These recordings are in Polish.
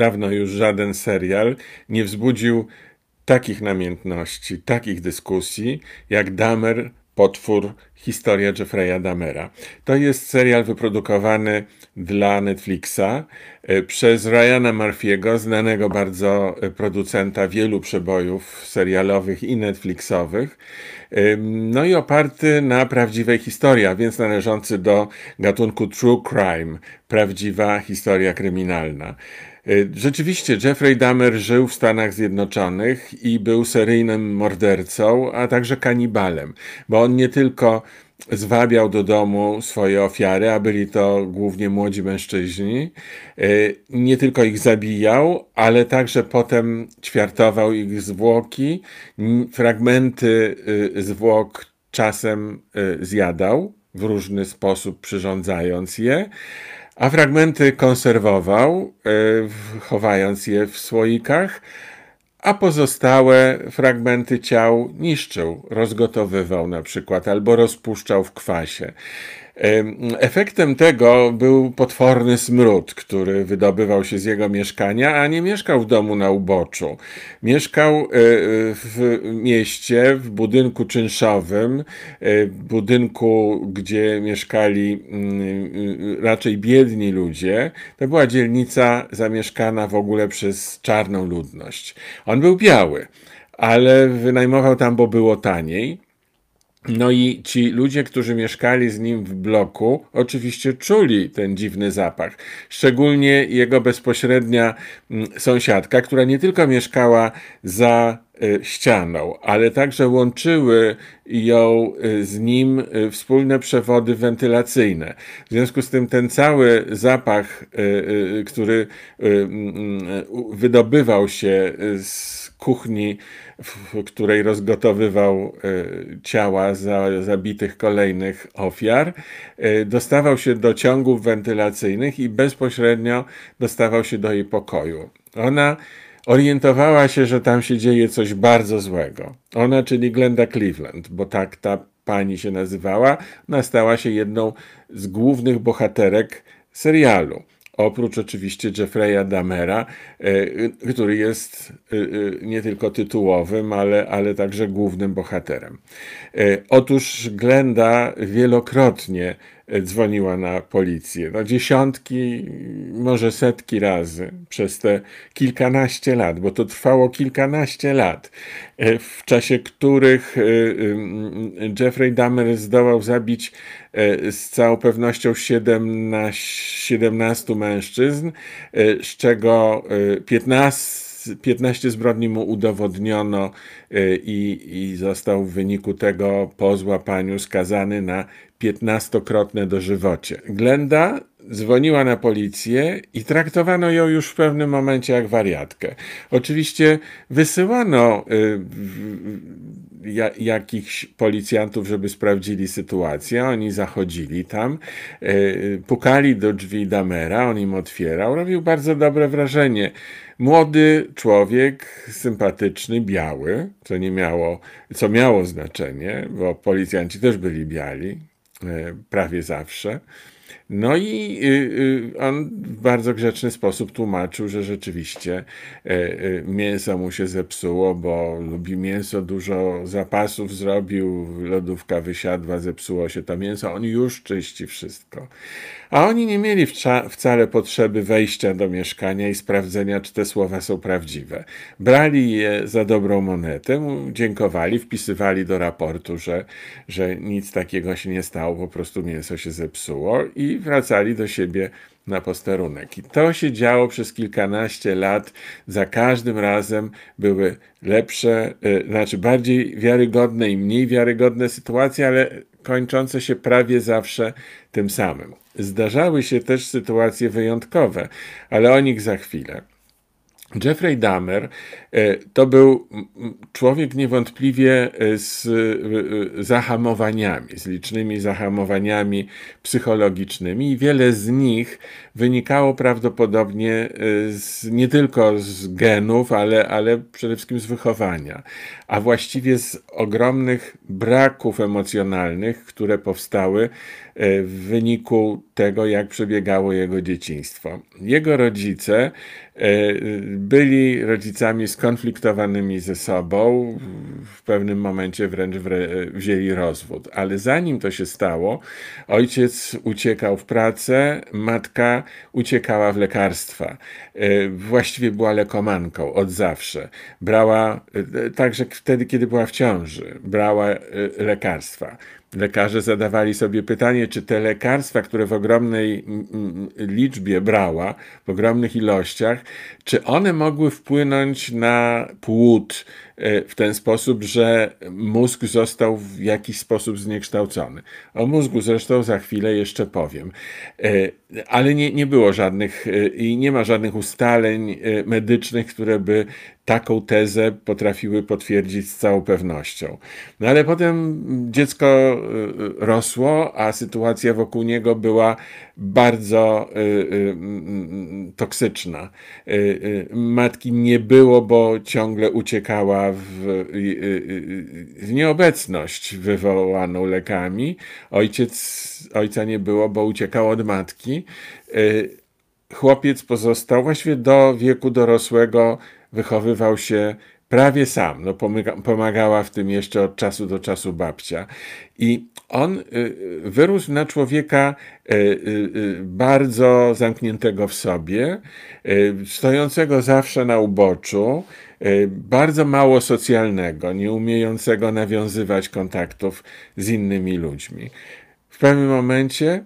dawno już żaden serial nie wzbudził takich namiętności, takich dyskusji, jak Dahmer, potwór, historia Jeffrey'a Dahmera. To jest serial wyprodukowany dla Netflixa e, przez Ryana Murphy'ego, znanego bardzo e, producenta wielu przebojów serialowych i Netflixowych. No i oparty na prawdziwej historii, a więc należący do gatunku true crime, prawdziwa historia kryminalna. Rzeczywiście Jeffrey Dahmer żył w Stanach Zjednoczonych i był seryjnym mordercą, a także kanibalem, bo on nie tylko zwabiał do domu swoje ofiary, a byli to głównie młodzi mężczyźni. E, nie tylko ich zabijał, ale także potem ćwiartował ich zwłoki, fragmenty y, zwłok czasem y, zjadał w różny sposób, przyrządzając je, a fragmenty konserwował, y, chowając je w słoikach a pozostałe fragmenty ciał niszczył, rozgotowywał na przykład albo rozpuszczał w kwasie. Efektem tego był potworny smród, który wydobywał się z jego mieszkania, a nie mieszkał w domu na uboczu. Mieszkał e, w mieście, w budynku czynszowym, e, budynku, gdzie mieszkali mm, raczej biedni ludzie. To była dzielnica zamieszkana w ogóle przez czarną ludność. On był biały, ale wynajmował tam, bo było taniej. No i ci ludzie, którzy mieszkali z nim w bloku, oczywiście czuli ten dziwny zapach. Szczególnie jego bezpośrednia mm, sąsiadka, która nie tylko mieszkała za e, ścianą, ale także łączyły ją e, z nim e, wspólne przewody wentylacyjne. W związku z tym ten cały zapach, który wydobywał się z kuchni w której rozgotowywał e, ciała za zabitych kolejnych ofiar, e, dostawał się do ciągów wentylacyjnych i bezpośrednio dostawał się do jej pokoju. Ona orientowała się, że tam się dzieje coś bardzo złego. Ona, czyli Glenda Cleveland, bo tak ta pani się nazywała, ona stała się jedną z głównych bohaterek serialu oprócz oczywiście Jeffrey'a Damera, e, który jest e, e, nie tylko tytułowym, ale, ale także głównym bohaterem. Otóż Glenda wielokrotnie dzwoniła na policję. No dziesiątki, może setki razy przez te kilkanaście lat, bo to trwało kilkanaście lat, e, w czasie których e, e, Jeffrey Dahmer zdołał zabić z całą pewnością 17, 17 mężczyzn, z czego 15 15 zbrodni mu udowodniono i, i został w wyniku tego po złapaniu skazany na piętnastokrotne dożywocie. Glenda dzwoniła na policję i traktowano ją już w pewnym momencie jak wariatkę. Oczywiście wysyłano y, jakichś policjantów, żeby sprawdzili sytuację. Oni zachodzili tam, y, pukali do drzwi Damera, on im otwierał. Robił bardzo dobre wrażenie. Młody człowiek, sympatyczny, biały, co nie miało, co miało znaczenie, bo policjanci też byli biali, E, prawie zawsze. No i y, y, on w bardzo grzeczny sposób tłumaczył, że rzeczywiście e, e, mięso mu się zepsuło, bo lubi mięso, dużo zapasów zrobił, lodówka wysiadła, zepsuło się to mięso, on już czyści wszystko. A oni nie mieli wcale potrzeby wejścia do mieszkania i sprawdzenia, czy te słowa są prawdziwe. Brali je za dobrą monetę, dziękowali, wpisywali do raportu, że, że nic takiego się nie stało, po prostu mięso się zepsuło i wracali do siebie na posterunek. I to się działo przez kilkanaście lat. Za każdym razem były lepsze, y, znaczy bardziej wiarygodne i mniej wiarygodne sytuacje, ale kończące się prawie zawsze tym samym. Zdarzały się też sytuacje wyjątkowe, ale o nich za chwilę. Jeffrey Dahmer e, to był człowiek niewątpliwie e, z e, zahamowaniami, z licznymi zahamowaniami psychologicznymi i wiele z nich wynikało prawdopodobnie z, nie tylko z genów, ale, ale przede wszystkim z wychowania, a właściwie z ogromnych braków emocjonalnych, które powstały w wyniku tego, jak przebiegało jego dzieciństwo. Jego rodzice E, byli rodzicami skonfliktowanymi ze sobą, w pewnym momencie wręcz wzięli rozwód. Ale zanim to się stało, ojciec uciekał w pracę, matka uciekała w lekarstwa. E, właściwie była lekomanką od zawsze. Brała, e, także wtedy, kiedy była w ciąży, brała lekarstwa. Lekarze zadawali sobie pytanie, czy te lekarstwa, które w ogromnej liczbie brała, w ogromnych ilościach, czy one mogły wpłynąć na płód e, w ten sposób, że mózg został w jakiś sposób zniekształcony. O mózgu zresztą za chwilę jeszcze powiem. E, ale nie, nie było żadnych e, i nie ma żadnych ustaleń medycznych, które by taką tezę potrafiły potwierdzić z całą pewnością. No ale potem dziecko rosło, a sytuacja wokół niego była bardzo toksyczna. Matki nie było, bo ciągle uciekała w, w nieobecność wywołaną lekami. Ojciec, ojca nie było, bo uciekał od matki. Chłopiec pozostał właściwie do wieku dorosłego, wychowywał się prawie sam. No, pomagała w tym jeszcze od czasu do czasu babcia. I on y, wyrósł na człowieka y, y, bardzo zamkniętego w sobie, stojącego zawsze na uboczu, bardzo mało socjalnego, nie umiejącego nawiązywać kontaktów z innymi ludźmi. W pewnym momencie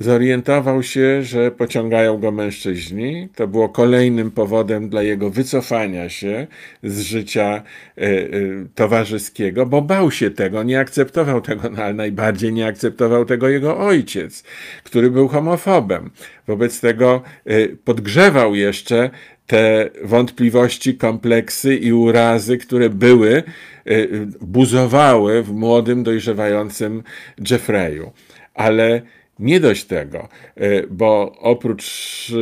Zorientował się, że pociągają go mężczyźni. To było kolejnym powodem dla jego wycofania się z życia y, y, towarzyskiego, bo bał się tego, nie akceptował tego, no, ale najbardziej nie akceptował tego jego ojciec, który był homofobem. Wobec tego y, podgrzewał jeszcze te wątpliwości, kompleksy i urazy, które były, buzowały w młodym, dojrzewającym Jeffreyu. Ale nie dość tego, e, bo oprócz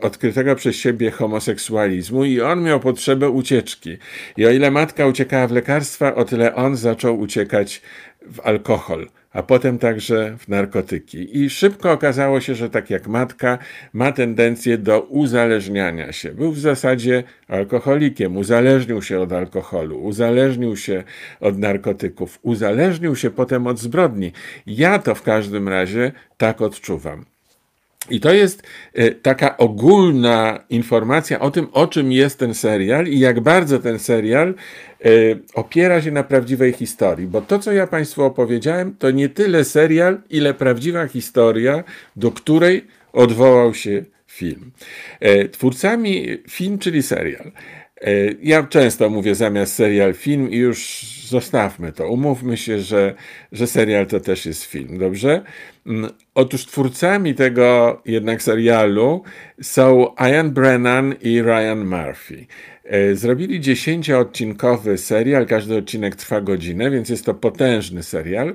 e, odkrytego przez siebie homoseksualizmu i on miał potrzebę ucieczki. I o ile matka uciekała w lekarstwa, o tyle on zaczął uciekać w alkohol a potem także w narkotyki. I szybko okazało się, że tak jak matka, ma tendencję do uzależniania się. Był w zasadzie alkoholikiem, uzależnił się od alkoholu, uzależnił się od narkotyków, uzależnił się potem od zbrodni. Ja to w każdym razie tak odczuwam. I to jest e, taka ogólna informacja o tym, o czym jest ten serial i jak bardzo ten serial e, opiera się na prawdziwej historii. Bo to, co ja Państwu opowiedziałem, to nie tyle serial, ile prawdziwa historia, do której odwołał się film. E, twórcami film, czyli serial. Ja często mówię zamiast serial film i już zostawmy to. Umówmy się, że, że serial to też jest film, dobrze? Mm, otóż twórcami tego jednak serialu są Ian Brennan i Ryan Murphy. E, zrobili dziesięcioodcinkowy serial, każdy odcinek trwa godzinę, więc jest to potężny serial, e,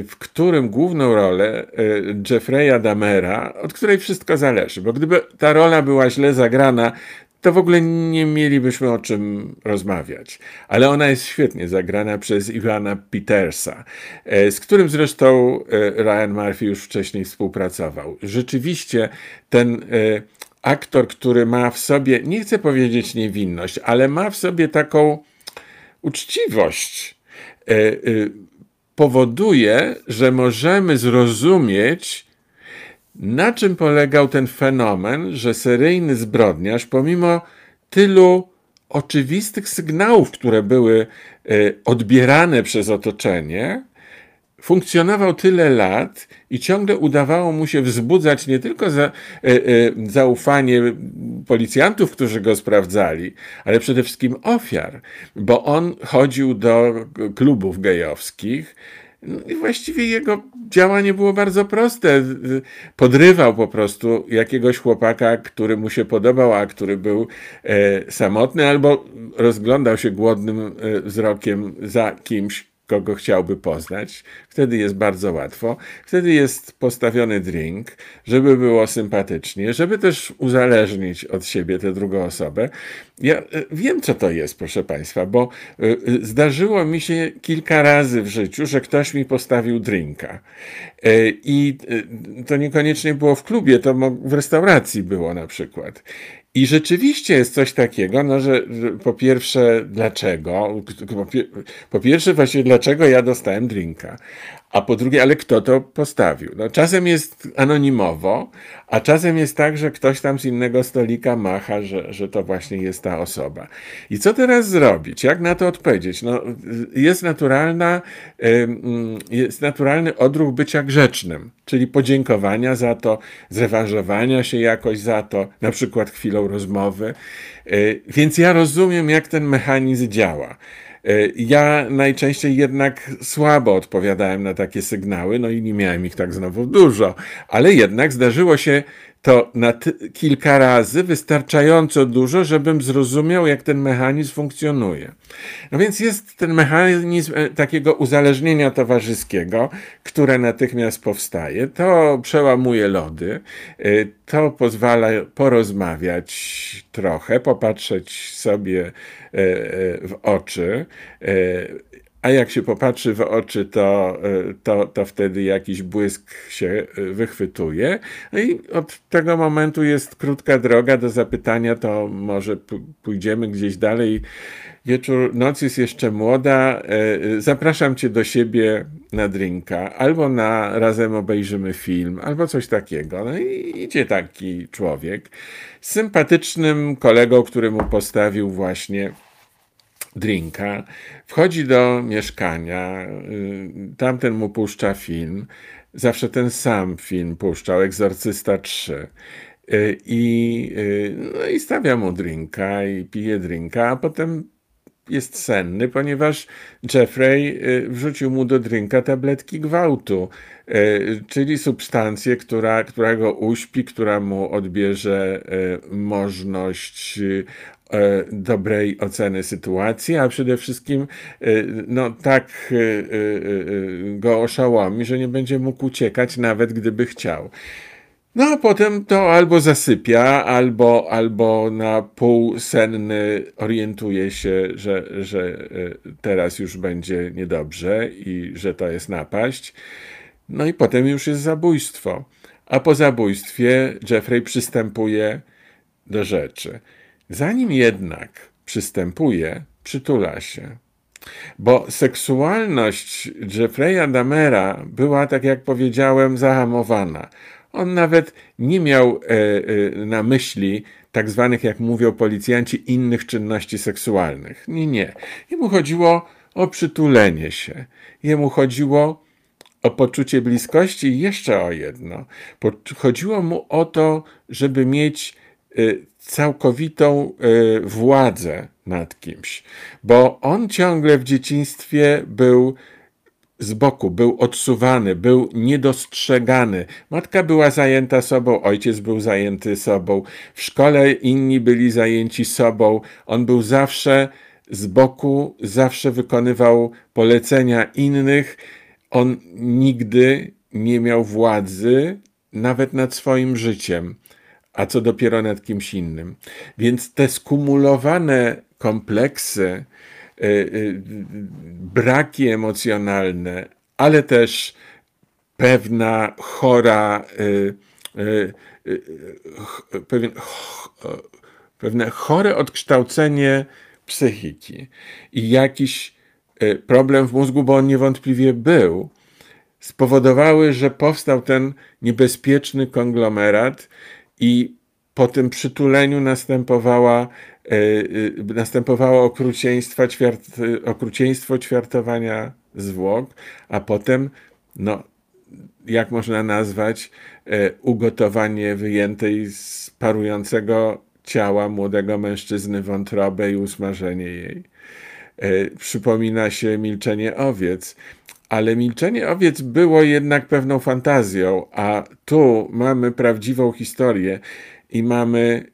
w którym główną rolę e, Jeffrey'a Damera, od której wszystko zależy, bo gdyby ta rola była źle zagrana, to w ogóle nie mielibyśmy o czym rozmawiać. Ale ona jest świetnie zagrana przez Iwana Petersa, e, z którym zresztą e, Ryan Murphy już wcześniej współpracował. Rzeczywiście ten e, aktor, który ma w sobie, nie chcę powiedzieć niewinność, ale ma w sobie taką uczciwość, powoduje, że możemy zrozumieć, na czym polegał ten fenomen, że seryjny zbrodniarz, pomimo tylu oczywistych sygnałów, które były e, odbierane przez otoczenie, funkcjonował tyle lat i ciągle udawało mu się wzbudzać nie tylko za, e, e, zaufanie policjantów, którzy go sprawdzali, ale przede wszystkim ofiar, bo on chodził do klubów gejowskich, no i właściwie jego działanie było bardzo proste. Podrywał po prostu jakiegoś chłopaka, który mu się podobał, a który był e, samotny, albo rozglądał się głodnym e, wzrokiem za kimś, kogo chciałby poznać. Wtedy jest bardzo łatwo. Wtedy jest postawiony drink, żeby było sympatycznie, żeby też uzależnić od siebie tę drugą osobę. Ja e, wiem, co to jest, proszę Państwa, bo e, e, zdarzyło mi się kilka razy w życiu, że ktoś mi postawił drinka. I to niekoniecznie było w klubie, to w restauracji było na przykład. I rzeczywiście jest coś takiego, no, że, po pierwsze, dlaczego? Po, po, pierwsze, właśnie, dlaczego ja dostałem drinka? A po drugie, ale kto to postawił? No, czasem jest anonimowo, a czasem jest tak, że ktoś tam z innego stolika macha, że, że to właśnie jest ta osoba. I co teraz zrobić? Jak na to odpowiedzieć? No, jest, naturalna, jest naturalny odruch bycia grzecznym, czyli podziękowania za to, zrewanżowania się jakoś za to, na przykład chwilą rozmowy. E, więc ja rozumiem, jak ten mechanizm działa. E, ja najczęściej jednak słabo odpowiadałem na takie sygnały, no i nie miałem ich tak znowu dużo, ale jednak zdarzyło się to na kilka razy wystarczająco dużo, żebym zrozumiał, jak ten mechanizm funkcjonuje. No więc jest ten mechanizm e, takiego uzależnienia towarzyskiego, które natychmiast powstaje. To przełamuje lody, e, to pozwala porozmawiać trochę, popatrzeć sobie e, w oczy a jak się popatrzy w oczy, to, e, to, to wtedy jakiś błysk się e, wychwytuje. No i od tego momentu jest krótka droga do zapytania, to może pójdziemy gdzieś dalej. Wieczór, noc jest jeszcze młoda. E, zapraszam cię do siebie na drinka, albo na razem obejrzymy film, albo coś takiego. No i idzie taki człowiek z sympatycznym kolegą, który mu postawił właśnie drinka, wchodzi do mieszkania, y, tamten mu puszcza film, zawsze ten sam film puszczał, Egzorcysta 3. Y, I, y, no i stawia mu drinka i pije drinka, a potem jest senny, ponieważ Jeffrey wrzucił mu do drinka tabletki gwałtu, czyli substancję, która, która go uśpi, która mu odbierze możliwość dobrej oceny sytuacji, a przede wszystkim e, no, tak e, go oszałomi, że nie będzie mógł uciekać, nawet gdyby chciał. No a potem to albo zasypia, albo, albo na pół senny orientuje się, że, że teraz już będzie niedobrze i że to jest napaść. No i potem już jest zabójstwo. A po zabójstwie Jeffrey przystępuje do rzeczy. Zanim jednak przystępuje, przytula się. Bo seksualność Jeffreya Damera była, tak jak powiedziałem, zahamowana. On nawet nie miał e, e, na myśli tak zwanych, jak mówią policjanci, innych czynności seksualnych. Nie, nie. Jemu chodziło o przytulenie się. Jemu chodziło o poczucie bliskości i jeszcze o jedno. Chodziło mu o to, żeby mieć Y, całkowitą y, władzę nad kimś, bo on ciągle w dzieciństwie był z boku, był odsuwany, był niedostrzegany. Matka była zajęta sobą, ojciec był zajęty sobą, w szkole inni byli zajęci sobą. On był zawsze z boku, zawsze wykonywał polecenia innych. On nigdy nie miał władzy nawet nad swoim życiem a co dopiero nad kimś innym. Więc te skumulowane kompleksy, y, y, braki emocjonalne, ale też pewna chora, y, pewne chore odkształcenie psychiki i jakiś problem w mózgu, bo on niewątpliwie był, spowodowały, że powstał ten niebezpieczny konglomerat, i po tym przytuleniu następowała, e, e, następowało okrucieństwo, ćwiart, okrucieństwo ćwiartowania zwłok, a potem, no, jak można nazwać, e, ugotowanie wyjętej z parującego ciała młodego mężczyzny wątrobę i usmażenie jej. Przypomina się milczenie owiec, ale milczenie owiec było jednak pewną fantazją, a tu mamy prawdziwą historię i mamy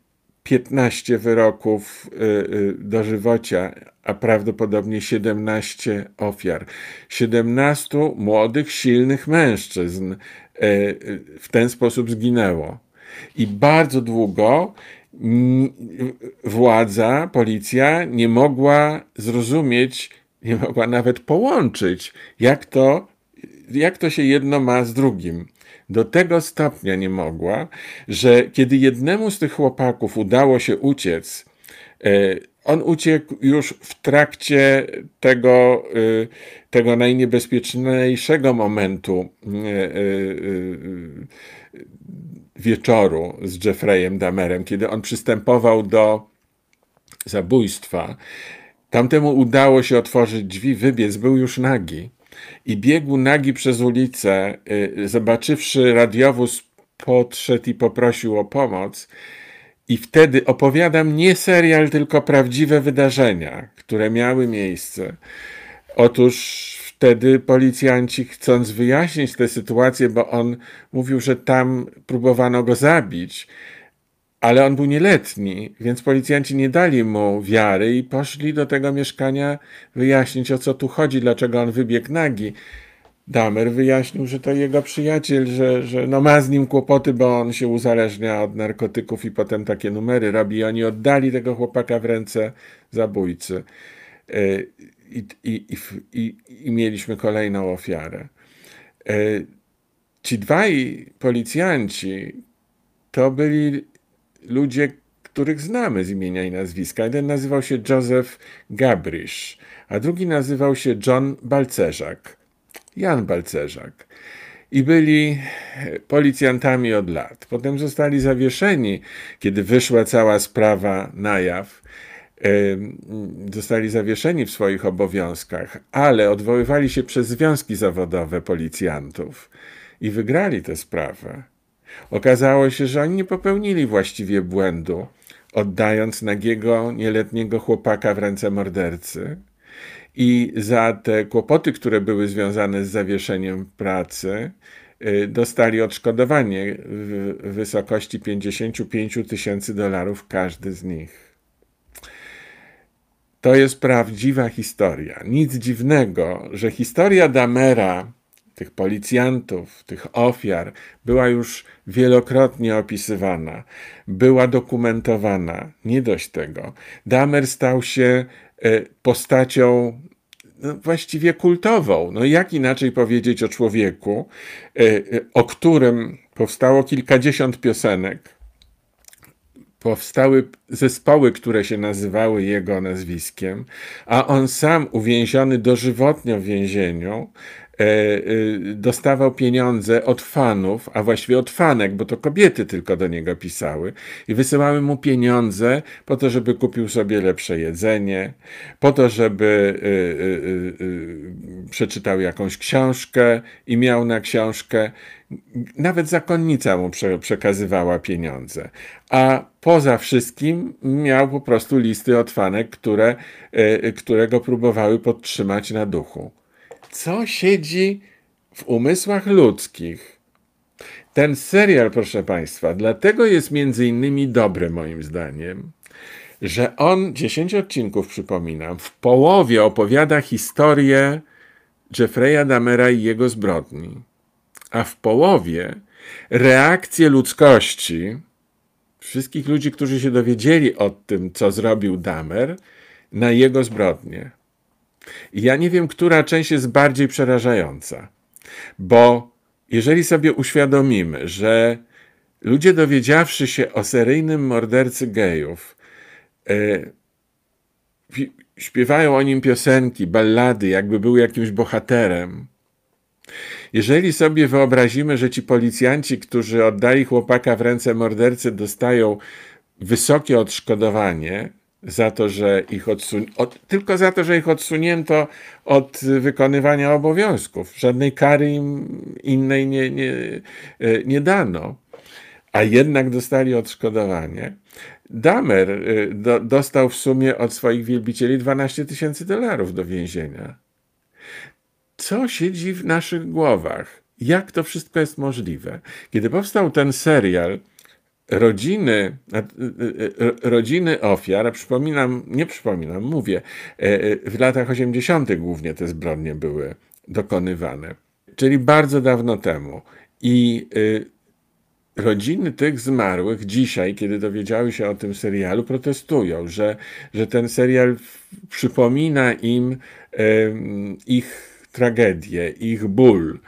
15 wyroków y, y, dożywocia, a prawdopodobnie 17 ofiar. 17 młodych, silnych mężczyzn y, w ten sposób zginęło. I bardzo długo władza, policja nie mogła zrozumieć, nie mogła nawet połączyć, jak to, jak to się jedno ma z drugim do tego stopnia nie mogła, że kiedy jednemu z tych chłopaków udało się uciec, e, on uciekł już w trakcie tego, e, tego najniebezpieczniejszego momentu e, wieczoru z Jeffreyem Damerem, kiedy on przystępował do zabójstwa. Tamtemu udało się otworzyć drzwi, wybiec, był już nagi i biegł nagi przez ulicę, y, zobaczywszy radiowóz, podszedł i poprosił o pomoc. I wtedy opowiadam nie serial, tylko prawdziwe wydarzenia, które miały miejsce. Otóż wtedy policjanci, chcąc wyjaśnić tę sytuację, bo on mówił, że tam próbowano go zabić, ale on był nieletni, więc policjanci nie dali mu wiary i poszli do tego mieszkania wyjaśnić, o co tu chodzi, dlaczego on wybiegł nagi. Damer wyjaśnił, że to jego przyjaciel, że, że no ma z nim kłopoty, bo on się uzależnia od narkotyków i potem takie numery robi. I oni oddali tego chłopaka w ręce zabójcy. E, I, i, i, i mieliśmy kolejną ofiarę. E, ci dwaj policjanci to byli ludzie, których znamy z imienia i nazwiska. Jeden nazywał się Joseph Gabrisz, a drugi nazywał się John Balcerzak. Jan Balcerzak. I byli policjantami od lat. Potem zostali zawieszeni, kiedy wyszła cała sprawa na jaw. Zostali zawieszeni w swoich obowiązkach, ale odwoływali się przez związki zawodowe policjantów i wygrali tę sprawę. Okazało się, że oni nie popełnili właściwie błędu, oddając nagiego, nieletniego chłopaka w ręce mordercy. I za te kłopoty, które były związane z zawieszeniem pracy, y, dostali odszkodowanie w wysokości 55 tysięcy dolarów każdy z nich. To jest prawdziwa historia. Nic dziwnego, że historia Damera tych policjantów, tych ofiar była już wielokrotnie opisywana, była dokumentowana. Nie dość tego. Damer stał się e, postacią no, właściwie kultową. No jak inaczej powiedzieć o człowieku, e, e, o którym powstało kilkadziesiąt piosenek, powstały zespoły, które się nazywały jego nazwiskiem, a on sam uwięziony dożywotnio w więzieniu, dostawał pieniądze od fanów, a właściwie od fanek, bo to kobiety tylko do niego pisały i wysyłały mu pieniądze po to, żeby kupił sobie lepsze jedzenie, po to, żeby e, przeczytał jakąś książkę i miał na książkę. Nawet zakonnica mu przekazywała pieniądze. A poza wszystkim miał po prostu listy od fanek, które, które go próbowały podtrzymać na duchu co siedzi w umysłach ludzkich. Ten serial, proszę Państwa, dlatego jest między innymi dobry moim zdaniem, że on, 10 odcinków przypominam, w połowie opowiada historię Jeffreya Damera i jego zbrodni, a w połowie reakcję ludzkości, wszystkich ludzi, którzy się dowiedzieli o tym, co zrobił Damer, na jego zbrodnie. I ja nie wiem, która część jest bardziej przerażająca, bo jeżeli sobie uświadomimy, że ludzie dowiedziawszy się o seryjnym mordercy gejów, e, śpiewają o nim piosenki, ballady, jakby był jakimś bohaterem. Jeżeli sobie wyobrazimy, że ci policjanci, którzy oddali chłopaka w ręce mordercy, dostają wysokie odszkodowanie, za to, że ich odsun- od, tylko za to, że ich odsunięto od wykonywania obowiązków. Żadnej kary im innej nie, nie, e, nie dano, a jednak dostali odszkodowanie. Damer e, do, dostał w sumie od swoich wielbicieli 12 tysięcy dolarów do więzienia. Co siedzi w naszych głowach? Jak to wszystko jest możliwe? Kiedy powstał ten serial, rodziny, rodziny ofiar, przypominam, nie przypominam, mówię, w latach 80. głównie te zbrodnie były dokonywane, czyli bardzo dawno temu. I rodziny tych zmarłych dzisiaj, kiedy dowiedziały się o tym serialu, protestują, że, że ten serial przypomina im ich tragedię, ich ból,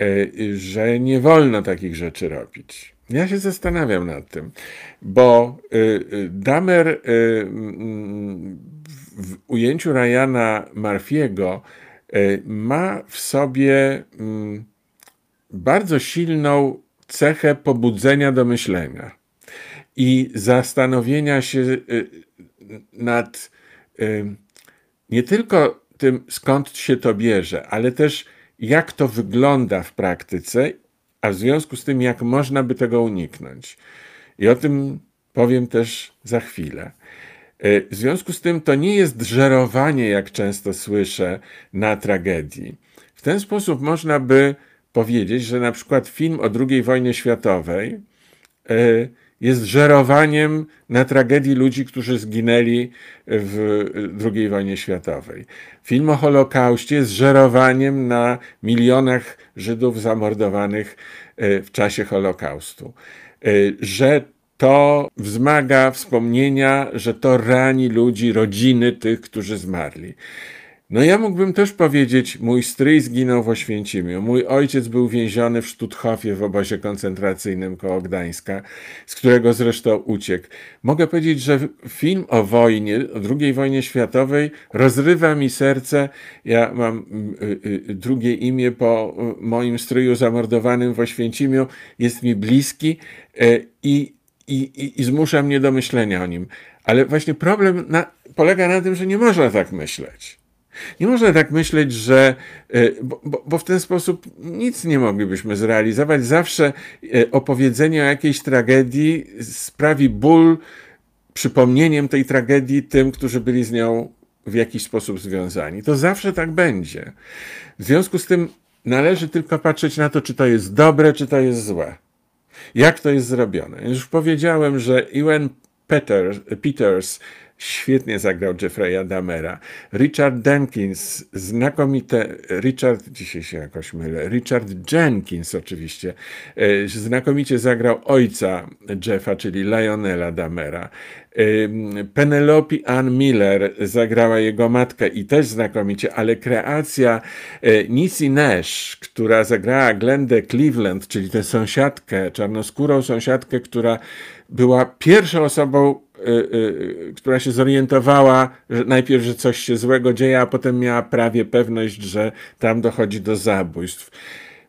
e, że nie wolno takich rzeczy robić. Ja się zastanawiam nad tym, bo e, e, Damer w ujęciu Ryana Marfiego ma w sobie mm, bardzo silną cechę pobudzenia do myślenia i zastanowienia się nad nie tylko tym, skąd się to bierze, ale też jak to wygląda w praktyce, a w związku z tym, jak można by tego uniknąć. I o tym powiem też za chwilę. E, w związku z tym to nie jest żerowanie, jak często słyszę, na tragedii. W ten sposób można by powiedzieć, że na przykład film o II wojnie światowej e, jest żerowaniem na tragedii ludzi, którzy zginęli w II wojnie światowej. Film o Holokauście jest żerowaniem na milionach Żydów zamordowanych e, w czasie Holokaustu. E, że to wzmaga wspomnienia, że to rani ludzi, rodziny tych, którzy zmarli. No ja mógłbym też powiedzieć, mój stryj zginął w Oświęcimiu, mój ojciec był więziony w Sztuthofie w obozie koncentracyjnym koło Gdańska, z którego zresztą uciekł. Mogę powiedzieć, że film o wojnie, o II wojnie światowej rozrywa mi serce. Ja mam y, y, drugie imię po moim stryju zamordowanym w Oświęcimiu, jest mi bliski y, i, i, i zmusza mnie do myślenia o nim. Ale właśnie problem na, polega na tym, że nie można tak myśleć. Nie można tak myśleć, że, e, bo, bo, bo, w ten sposób nic nie moglibyśmy zrealizować. Zawsze e, opowiedzenie o jakiejś tragedii sprawi ból przypomnieniem tej tragedii tym, którzy byli z nią w jakiś sposób związani. To zawsze tak będzie. W związku z tym należy tylko patrzeć na to, czy to jest dobre, czy to jest złe. Jak to jest zrobione? Już powiedziałem, że Ewan Peters, Peters Świetnie zagrał Jeffrey'a Damera. Richard Jenkins, znakomite, Richard, dzisiaj się jakoś mylę, Richard Jenkins oczywiście, e, znakomicie zagrał ojca Jeffa, czyli Lionela Damera. Penelope Ann Miller zagrała jego matkę i też znakomicie, ale kreacja e, Nisi Nash, która zagrała Glendę Cleveland, czyli tę sąsiadkę, czarnoskórą sąsiadkę, która była pierwszą osobą, która się zorientowała, że najpierw, że coś się złego dzieje, a potem miała prawie pewność, że tam dochodzi do zabójstw.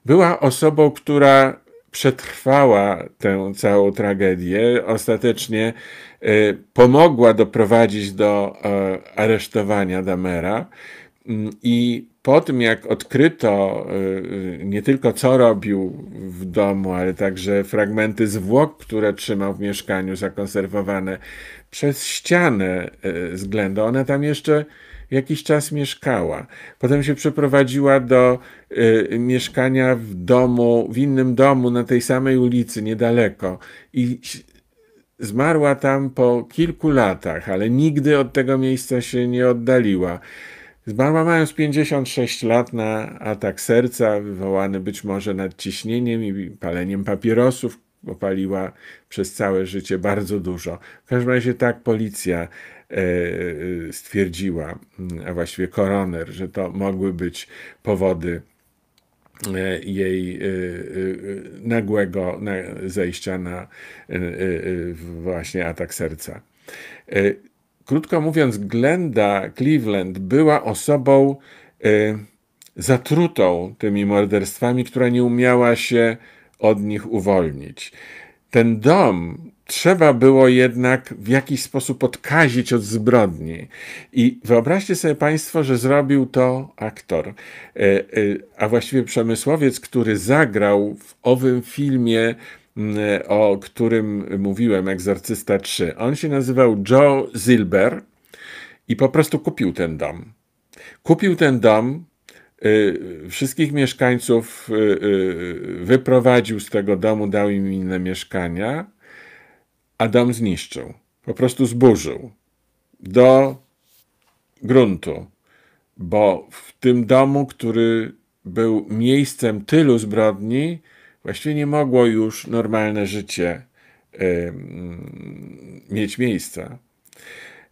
Była osobą, która przetrwała tę całą tragedię, ostatecznie y, pomogła doprowadzić do e, aresztowania Damera i po tym, jak odkryto y, y, nie tylko co robił w domu, ale także fragmenty zwłok, które trzymał w mieszkaniu, zakonserwowane przez ścianę y, względu, ona tam jeszcze jakiś czas mieszkała. Potem się przeprowadziła do mieszkania w domu, w innym domu na tej samej ulicy, niedaleko. I zmarła tam po kilku latach, ale nigdy od tego miejsca się nie oddaliła. Zmarła mając 56 lat na atak serca, wywołany być może nadciśnieniem i paleniem papierosów. Opaliła przez całe życie bardzo dużo. W każdym razie tak policja e, e, stwierdziła, a właściwie koroner, że to mogły być powody e, jej nagłego zejścia na właśnie atak serca. Krótko mówiąc, Glenda Cleveland była osobą y, zatrutą tymi morderstwami, która nie umiała się od nich uwolnić. Ten dom trzeba było jednak w jakiś sposób odkazić od zbrodni. I wyobraźcie sobie Państwo, że zrobił to aktor, y, y, a właściwie przemysłowiec, który zagrał w owym filmie o którym mówiłem, Egzorcysta 3. On się nazywał Joe Zilber i po prostu kupił ten dom. Kupił ten dom, y, wszystkich mieszkańców y, y, wyprowadził z tego domu, dał im inne mieszkania, a dom zniszczył. Po prostu zburzył do gruntu, bo w tym domu, który był miejscem tylu zbrodni, właściwie nie mogło już normalne życie y, mieć miejsca.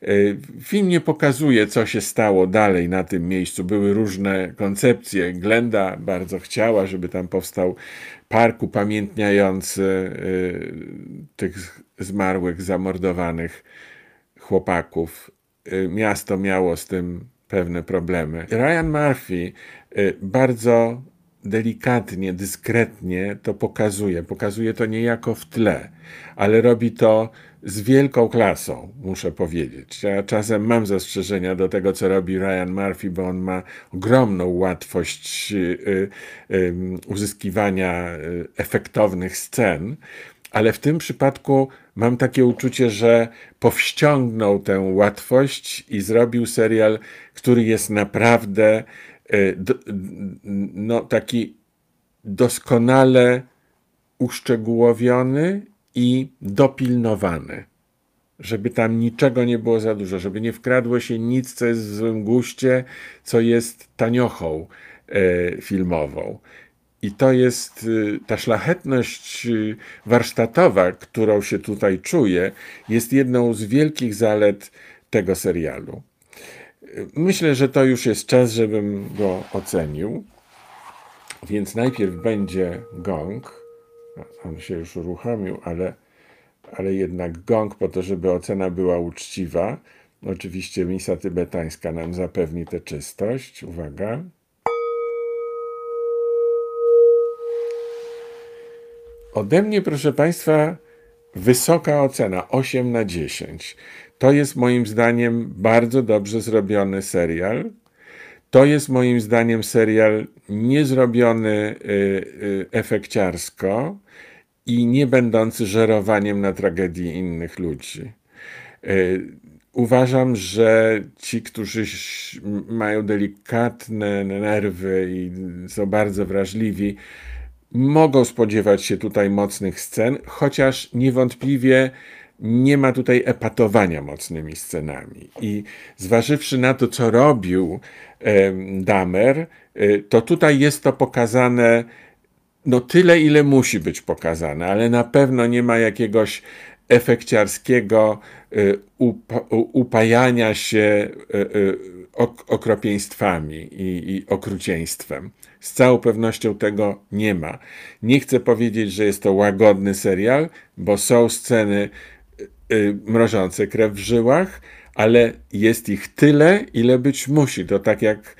Y, film nie pokazuje, co się stało dalej na tym miejscu. Były różne koncepcje. Glenda bardzo chciała, żeby tam powstał park upamiętniający y, tych zmarłych, zamordowanych chłopaków. Miasto miało z tym pewne problemy. Ryan Murphy bardzo delikatnie, dyskretnie to pokazuje. Pokazuje to niejako w tle, ale robi to z wielką klasą, muszę powiedzieć. Ja czasem mam zastrzeżenia do tego, co robi Ryan Murphy, bo on ma ogromną łatwość y, y, uzyskiwania y, efektownych scen, ale w tym przypadku mam takie uczucie, że powściągnął tę łatwość i zrobił serial, który jest naprawdę no, taki doskonale uszczegółowiony i dopilnowany, żeby tam niczego nie było za dużo, żeby nie wkradło się nic, co jest w złym guście, co jest taniochą e, filmową. I to jest e, ta szlachetność e, warsztatowa, którą się tutaj czuję, jest jedną z wielkich zalet tego serialu. Myślę, że to już jest czas, żebym go ocenił. Więc najpierw będzie gong. On się już uruchomił, ale, ale jednak gong po to, żeby ocena była uczciwa. Oczywiście misa tybetańska nam zapewni tę czystość. Uwaga. Ode mnie, proszę Państwa, wysoka ocena 8 na 10. To jest moim zdaniem bardzo dobrze zrobiony serial. To jest moim zdaniem serial niezrobiony y, y, efekciarsko i nie będący żerowaniem na tragedii innych ludzi. Y, uważam, że ci, którzy mają delikatne nerwy i są bardzo wrażliwi, mogą spodziewać się tutaj mocnych scen, chociaż niewątpliwie nie ma tutaj epatowania mocnymi scenami. I zważywszy na to, co robił Damer, e, to tutaj jest to pokazane no tyle, ile musi być pokazane, ale na pewno nie ma jakiegoś efekciarskiego e, upa upajania się e, ok okropieństwami i, i okrucieństwem. Z całą pewnością tego nie ma. Nie chcę powiedzieć, że jest to łagodny serial, bo są sceny Y, mrożące krew w żyłach, ale jest ich tyle, ile być musi. To tak jak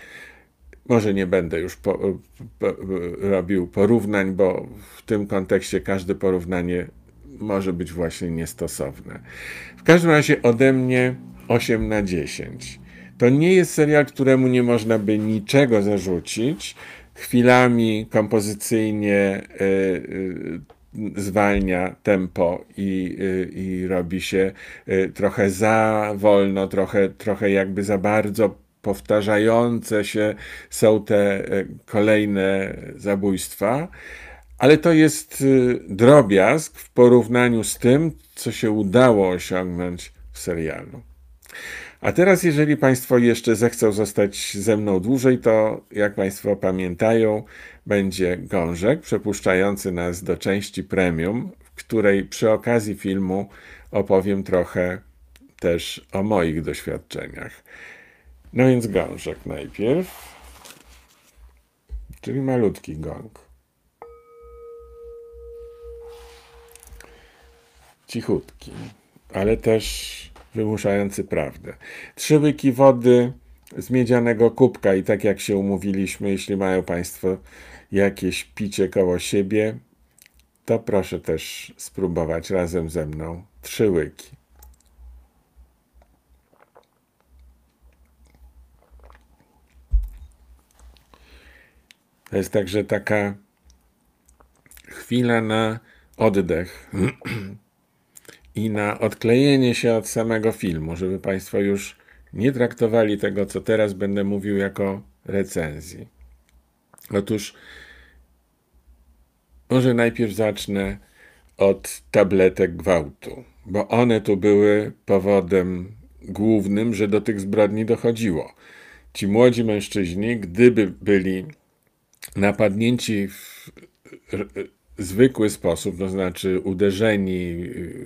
może nie będę już po, po, robił porównań, bo w tym kontekście każde porównanie może być właśnie niestosowne. W każdym razie ode mnie 8 na 10. To nie jest serial, któremu nie można by niczego zarzucić. Chwilami kompozycyjnie y, y, zwalnia tempo i, y, i robi się y, trochę za wolno, trochę, trochę jakby za bardzo powtarzające się są te y, kolejne zabójstwa, ale to jest drobiazg w porównaniu z tym, co się udało osiągnąć w serialu. A teraz, jeżeli Państwo jeszcze zechcą zostać ze mną dłużej, to jak Państwo pamiętają, będzie gążek przepuszczający nas do części premium, w której przy okazji filmu opowiem trochę też o moich doświadczeniach. No więc gążek najpierw, czyli malutki gong. Cichutki, ale też wymuszający prawdę. Trzy łyki wody z miedzianego kubka i tak jak się umówiliśmy, jeśli mają Państwo jakieś picie koło siebie, to proszę też spróbować razem ze mną trzy łyki. To jest także taka chwila na oddech i na odklejenie się od samego filmu, żeby Państwo już nie traktowali tego, co teraz będę mówił, jako recenzji. Otóż może najpierw zacznę od tabletek gwałtu, bo one tu były powodem głównym, że do tych zbrodni dochodziło. Ci młodzi mężczyźni, gdyby byli napadnięci w zwykły sposób, to znaczy uderzeni,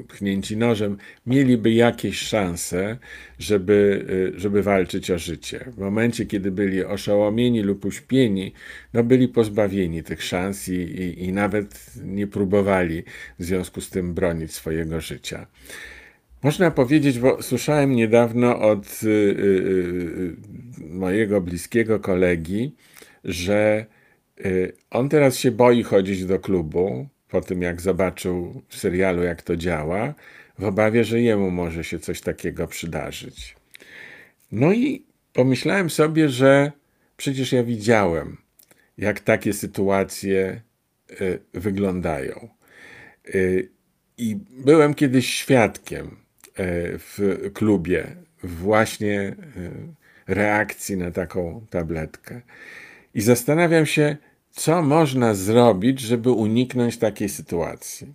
pchnięci nożem, mieliby jakieś szanse, żeby, żeby walczyć o życie. W momencie, kiedy byli oszołomieni lub uśpieni, no byli pozbawieni tych szans i, i, i nawet nie próbowali w związku z tym bronić swojego życia. Można powiedzieć, bo słyszałem niedawno od y, y, y, mojego bliskiego kolegi, że Y, on teraz się boi chodzić do klubu, po tym jak zobaczył w serialu, jak to działa, w obawie, że jemu może się coś takiego przydarzyć. No i pomyślałem sobie, że przecież ja widziałem, jak takie sytuacje y, wyglądają. Y, I byłem kiedyś świadkiem w klubie właśnie reakcji na taką tabletkę. I zastanawiam się, co można zrobić, żeby uniknąć takiej sytuacji.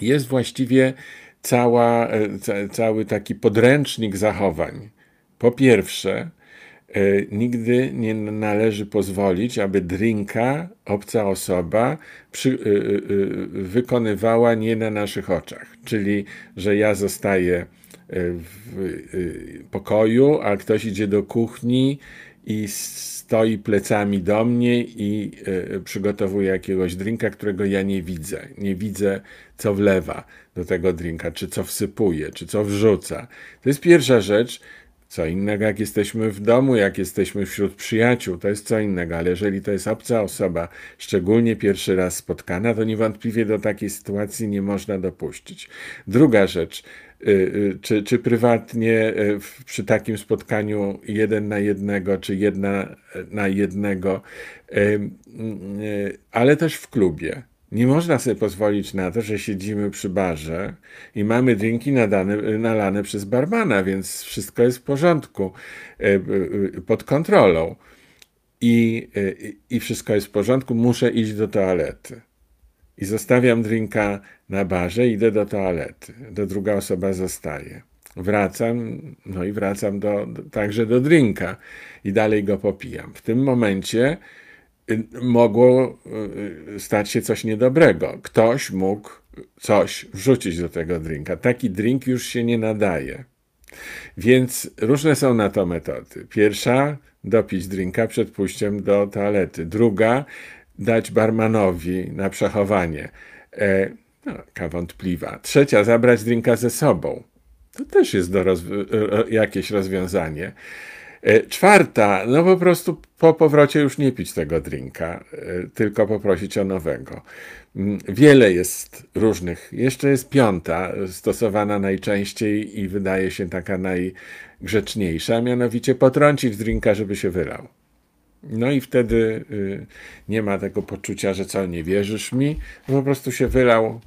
Jest właściwie cała, e, ca, cały taki podręcznik zachowań. Po pierwsze, e, nigdy nie należy pozwolić, aby drinka obca osoba przy, e, wykonywała nie na naszych oczach. Czyli, że ja zostaję w pokoju, a ktoś idzie do kuchni i stoi plecami do mnie i y, przygotowuje jakiegoś drinka, którego ja nie widzę. Nie widzę, co wlewa do tego drinka, czy co wsypuje, czy co wrzuca. To jest pierwsza rzecz. Co innego, jak jesteśmy w domu, jak jesteśmy wśród przyjaciół, to jest co innego, ale jeżeli to jest obca osoba, szczególnie pierwszy raz spotkana, to niewątpliwie do takiej sytuacji nie można dopuścić. Druga rzecz, czy, czy prywatnie y, przy takim spotkaniu jeden na jednego, czy jedna na jednego, ale też w klubie. Nie można sobie pozwolić na to, że siedzimy przy barze i mamy drinki nadane, nalane przez barmana, więc wszystko jest w porządku, pod kontrolą. I, I wszystko jest w porządku, muszę iść do toalety i zostawiam drinka na barze, idę do toalety. Do druga osoba zostaje. Wracam, no i wracam do, także do drinka i dalej go popijam. W tym momencie y, mogło y, stać się coś niedobrego. Ktoś mógł coś wrzucić do tego drinka. Taki drink już się nie nadaje. Więc różne są na to metody. Pierwsza, dopić drinka przed pójściem do toalety. Druga, dać barmanowi na przechowanie. E, no, wątpliwa. Trzecia, zabrać drinka ze sobą. To też jest do rozw- e, jakieś rozwiązanie. E, czwarta, no po prostu po powrocie już nie pić tego drinka, e, tylko poprosić o nowego. Mm, wiele jest różnych. Jeszcze jest piąta, stosowana najczęściej i wydaje się taka najgrzeczniejsza, mianowicie potrącić drinka, żeby się wylał. No i wtedy y, nie ma tego poczucia, że co, nie wierzysz mi? Po prostu się wylał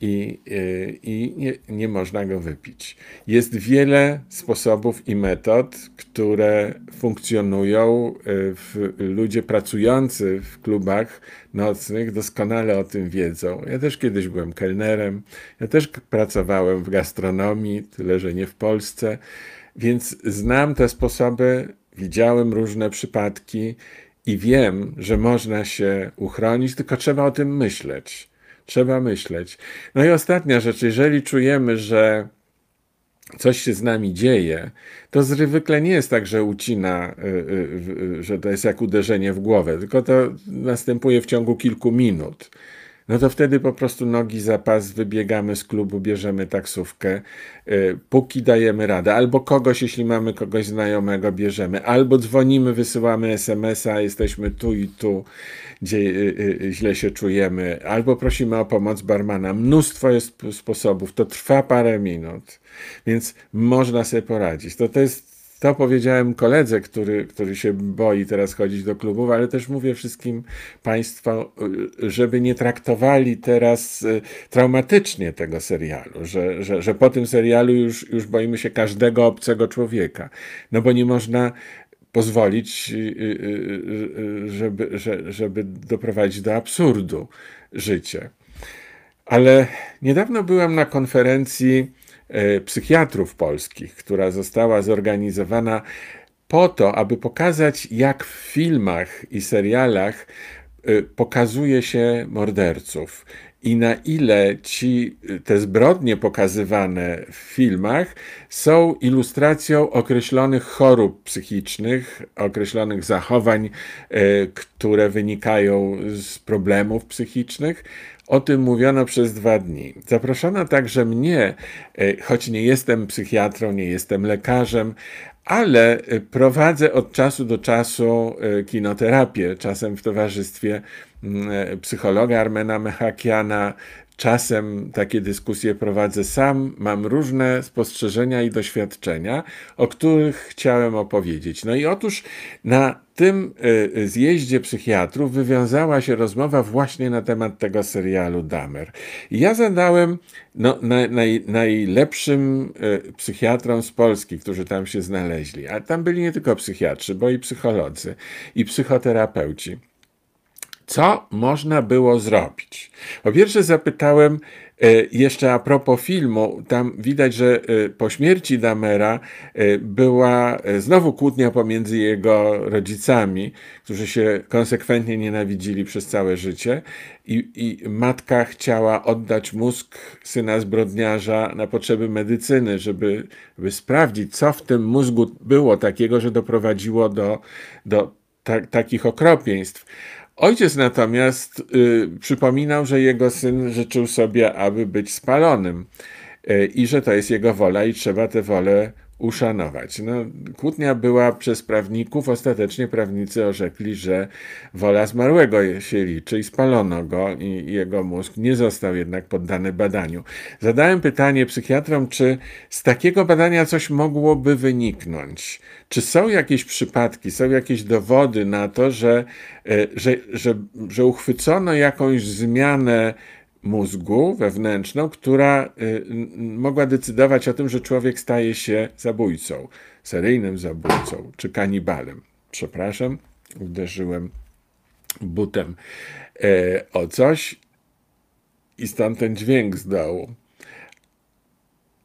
i, y, i nie, nie można go wypić. Jest wiele sposobów i metod, które funkcjonują. Y, w, ludzie pracujący w klubach nocnych doskonale o tym wiedzą. Ja też kiedyś byłem kelnerem, ja też pracowałem w gastronomii, tyle że nie w Polsce, więc znam te sposoby widziałem różne przypadki i wiem, że można się uchronić, tylko trzeba o tym myśleć. Trzeba myśleć. No i ostatnia rzecz, jeżeli czujemy, że coś się z nami dzieje, to zwykle nie jest tak, że ucina, y, y, y, że to jest jak uderzenie w głowę, tylko to następuje w ciągu kilku minut no to wtedy po prostu nogi za pas, wybiegamy z klubu, bierzemy taksówkę, y, póki dajemy radę, albo kogoś, jeśli mamy kogoś znajomego, bierzemy, albo dzwonimy, wysyłamy SMS-a, jesteśmy tu i tu, gdzie y, y, źle się czujemy, albo prosimy o pomoc barmana. Mnóstwo jest sposobów, to trwa parę minut, więc można sobie poradzić. To, to jest to powiedziałem koledze, który, który się boi teraz chodzić do klubów, ale też mówię wszystkim Państwu, żeby nie traktowali teraz y, traumatycznie tego serialu, że, że, że po tym serialu już, już boimy się każdego obcego człowieka. No bo nie można pozwolić, y, y, żeby, żeby doprowadzić do absurdu życie. Ale niedawno byłem na konferencji psychiatrów polskich, która została zorganizowana po to, aby pokazać, jak w filmach i serialach e, pokazuje się morderców i na ile ci, te zbrodnie pokazywane w filmach są ilustracją określonych chorób psychicznych, określonych zachowań, e, które wynikają z problemów psychicznych. O tym mówiono przez dwa dni. Zaproszono także mnie, e, choć nie jestem psychiatrą, nie jestem lekarzem, ale e, prowadzę od czasu do czasu kinoterapię, czasem w towarzystwie Mm, e, psychologa Armena Mechakiana. Czasem takie dyskusje prowadzę sam, mam różne spostrzeżenia i doświadczenia, o których chciałem opowiedzieć. No i otóż na tym e, zjeździe psychiatrów wywiązała się rozmowa właśnie na temat tego serialu Damer. ja zadałem no, naj, najlepszym e, psychiatrom z Polski, którzy tam się znaleźli, a tam byli nie tylko psychiatrzy, bo i psycholodzy, i psychoterapeuci co można było zrobić? Po pierwsze zapytałem e, jeszcze a propos filmu, tam widać, że e, po śmierci Damera e, była znowu kłótnia pomiędzy jego rodzicami, którzy się konsekwentnie nienawidzili przez całe życie i, i matka chciała oddać mózg syna zbrodniarza na potrzeby medycyny, żeby, żeby sprawdzić, co w tym mózgu było takiego, że doprowadziło do, do ta, takich okropieństw. Ojciec natomiast y, przypominał, że jego syn życzył sobie, aby być spalonym y, i że to jest jego wola i trzeba tę wolę uszanować. No, kłótnia była przez prawników, ostatecznie prawnicy orzekli, że wola zmarłego się liczy i spalono go i jego mózg nie został jednak poddany badaniu. Zadałem pytanie psychiatrom, czy z takiego badania coś mogłoby wyniknąć? Czy są jakieś przypadki, są jakieś dowody na to, że, e, że, że, że uchwycono jakąś zmianę mózgu wewnętrzną, która y, mogła decydować o tym, że człowiek staje się zabójcą, seryjnym zabójcą czy kanibalem. Przepraszam, uderzyłem butem e, o coś i stąd ten dźwięk z dołu.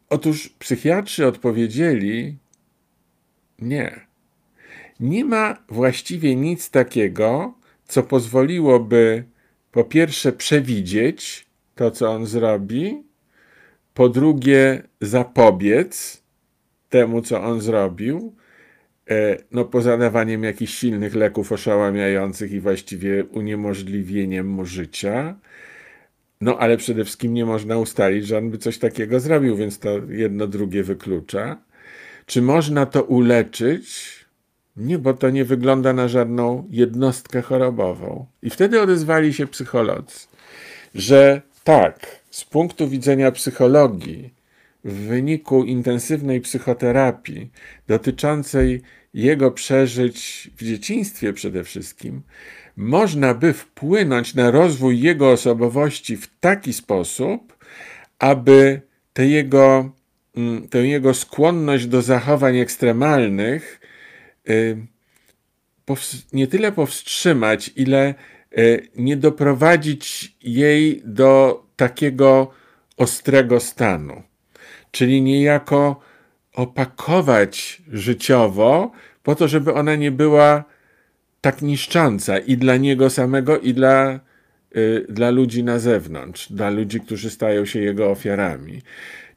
Otóż psychiatrzy odpowiedzieli nie. Nie ma właściwie nic takiego, co pozwoliłoby po pierwsze przewidzieć to, co on zrobi, po drugie zapobiec temu, co on zrobił, e, no poza dawaniem jakichś silnych leków oszałamiających i właściwie uniemożliwieniem mu życia, no ale przede wszystkim nie można ustalić, że on by coś takiego zrobił, więc to jedno drugie wyklucza. Czy można to uleczyć? Nie, bo to nie wygląda na żadną jednostkę chorobową. I wtedy odezwali się psycholodzy, że tak, z punktu widzenia psychologii, w wyniku intensywnej psychoterapii dotyczącej jego przeżyć w dzieciństwie przede wszystkim, można by wpłynąć na rozwój jego osobowości w taki sposób, aby tę jego, mm, tę jego skłonność do zachowań ekstremalnych nie tyle powstrzymać, ile E, nie doprowadzić jej do takiego ostrego stanu, czyli niejako opakować życiowo, po to, żeby ona nie była tak niszcząca i dla niego samego, i dla, y, dla ludzi na zewnątrz, dla ludzi, którzy stają się jego ofiarami.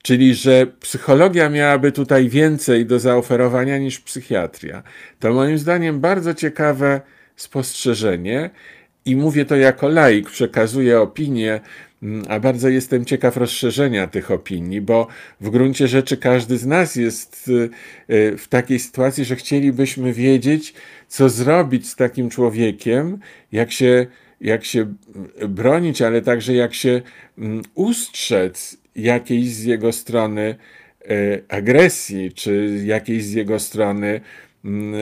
Czyli, że psychologia miałaby tutaj więcej do zaoferowania niż psychiatria. To moim zdaniem bardzo ciekawe spostrzeżenie i mówię to jako laik, przekazuję opinię, mm, a bardzo jestem ciekaw rozszerzenia tych opinii, bo w gruncie rzeczy każdy z nas jest y, y, w takiej sytuacji, że chcielibyśmy wiedzieć, co zrobić z takim człowiekiem, jak się, jak się bronić, ale także jak się mm, ustrzec jakiejś z jego strony y, agresji, czy jakiejś z jego strony mm,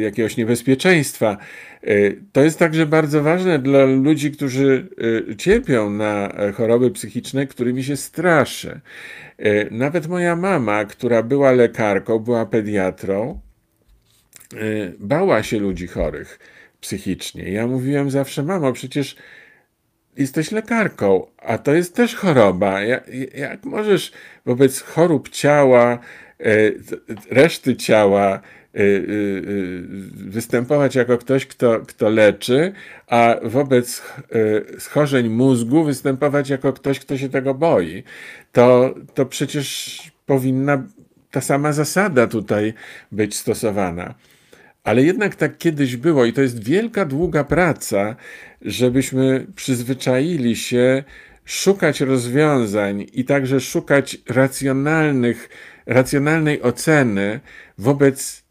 jakiegoś niebezpieczeństwa. E, to jest także bardzo ważne dla ludzi, którzy e, cierpią na e, choroby psychiczne, którymi się straszy. Nawet moja mama, która była lekarką, była pediatrą, bała się ludzi chorych psychicznie. Ja mówiłem zawsze, mamo, przecież jesteś lekarką, a to jest też choroba. Jak, jak możesz wobec chorób ciała, e, reszty ciała, e, e, występować jako ktoś, kto, kto leczy, a wobec schorzeń mózgu występować jako ktoś, kto się tego boi. To, to przecież powinna ta sama zasada tutaj być stosowana. Ale jednak tak kiedyś było i to jest wielka, długa praca, żebyśmy przyzwyczaili się szukać rozwiązań i także szukać racjonalnych, racjonalnej oceny wobec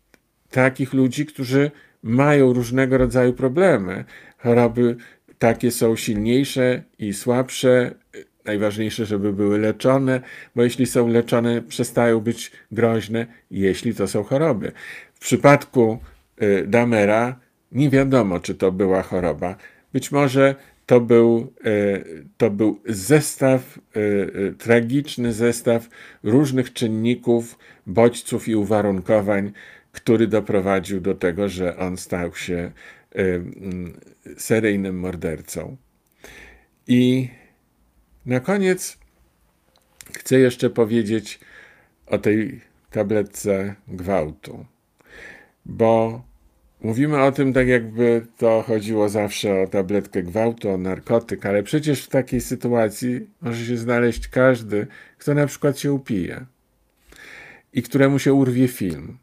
takich ludzi, którzy mają różnego rodzaju problemy. Choroby takie są silniejsze i słabsze. Najważniejsze, żeby były leczone, bo jeśli są leczone, przestają być groźne, jeśli to są choroby. W przypadku Damera nie wiadomo, czy to była choroba. Być może to był, e, to był zestaw, e, tragiczny zestaw różnych czynników, bodźców i uwarunkowań, który doprowadził do tego, że on stał się seryjnym mordercą. I na koniec chcę jeszcze powiedzieć o tej tabletce gwałtu, bo Mówimy o tym tak, jakby to chodziło zawsze o tabletkę gwałtu, o narkotyk, ale przecież w takiej sytuacji może się znaleźć każdy, kto na przykład się upije i któremu się urwie film.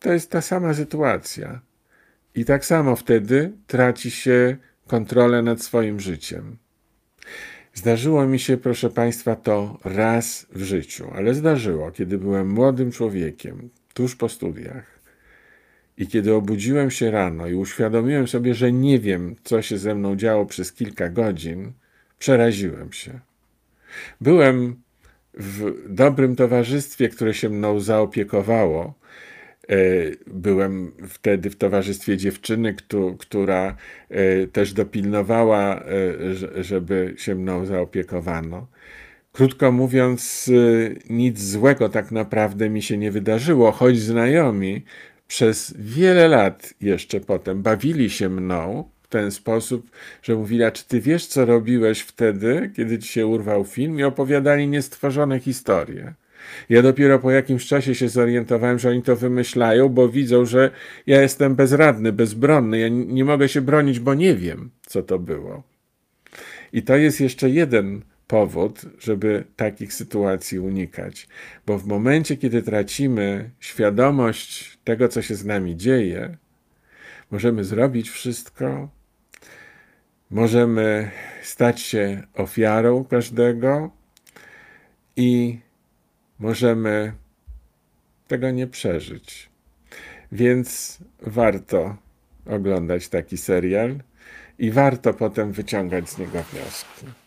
To jest ta sama sytuacja. I tak samo wtedy traci się kontrolę nad swoim życiem. Zdarzyło mi się, proszę Państwa, to raz w życiu, ale zdarzyło, kiedy byłem młodym człowiekiem, tuż po studiach. I kiedy obudziłem się rano i uświadomiłem sobie, że nie wiem, co się ze mną działo przez kilka godzin, przeraziłem się. Byłem w dobrym towarzystwie, które się mną zaopiekowało. E, byłem wtedy w towarzystwie dziewczyny, która e, też dopilnowała, e, żeby się mną zaopiekowano. Krótko mówiąc, nic złego tak naprawdę mi się nie wydarzyło, choć znajomi przez wiele lat jeszcze potem bawili się mną w ten sposób, że mówili, a czy ty wiesz, co robiłeś wtedy, kiedy ci się urwał film? I opowiadali niestworzone historie. Ja dopiero po jakimś czasie się zorientowałem, że oni to wymyślają, bo widzą, że ja jestem bezradny, bezbronny. Ja nie mogę się bronić, bo nie wiem, co to było. I to jest jeszcze jeden powód, żeby takich sytuacji unikać. Bo w momencie, kiedy tracimy świadomość tego, co się z nami dzieje, możemy zrobić wszystko, możemy stać się ofiarą każdego i możemy tego nie przeżyć. Więc warto oglądać taki serial i warto potem wyciągać z niego wnioski.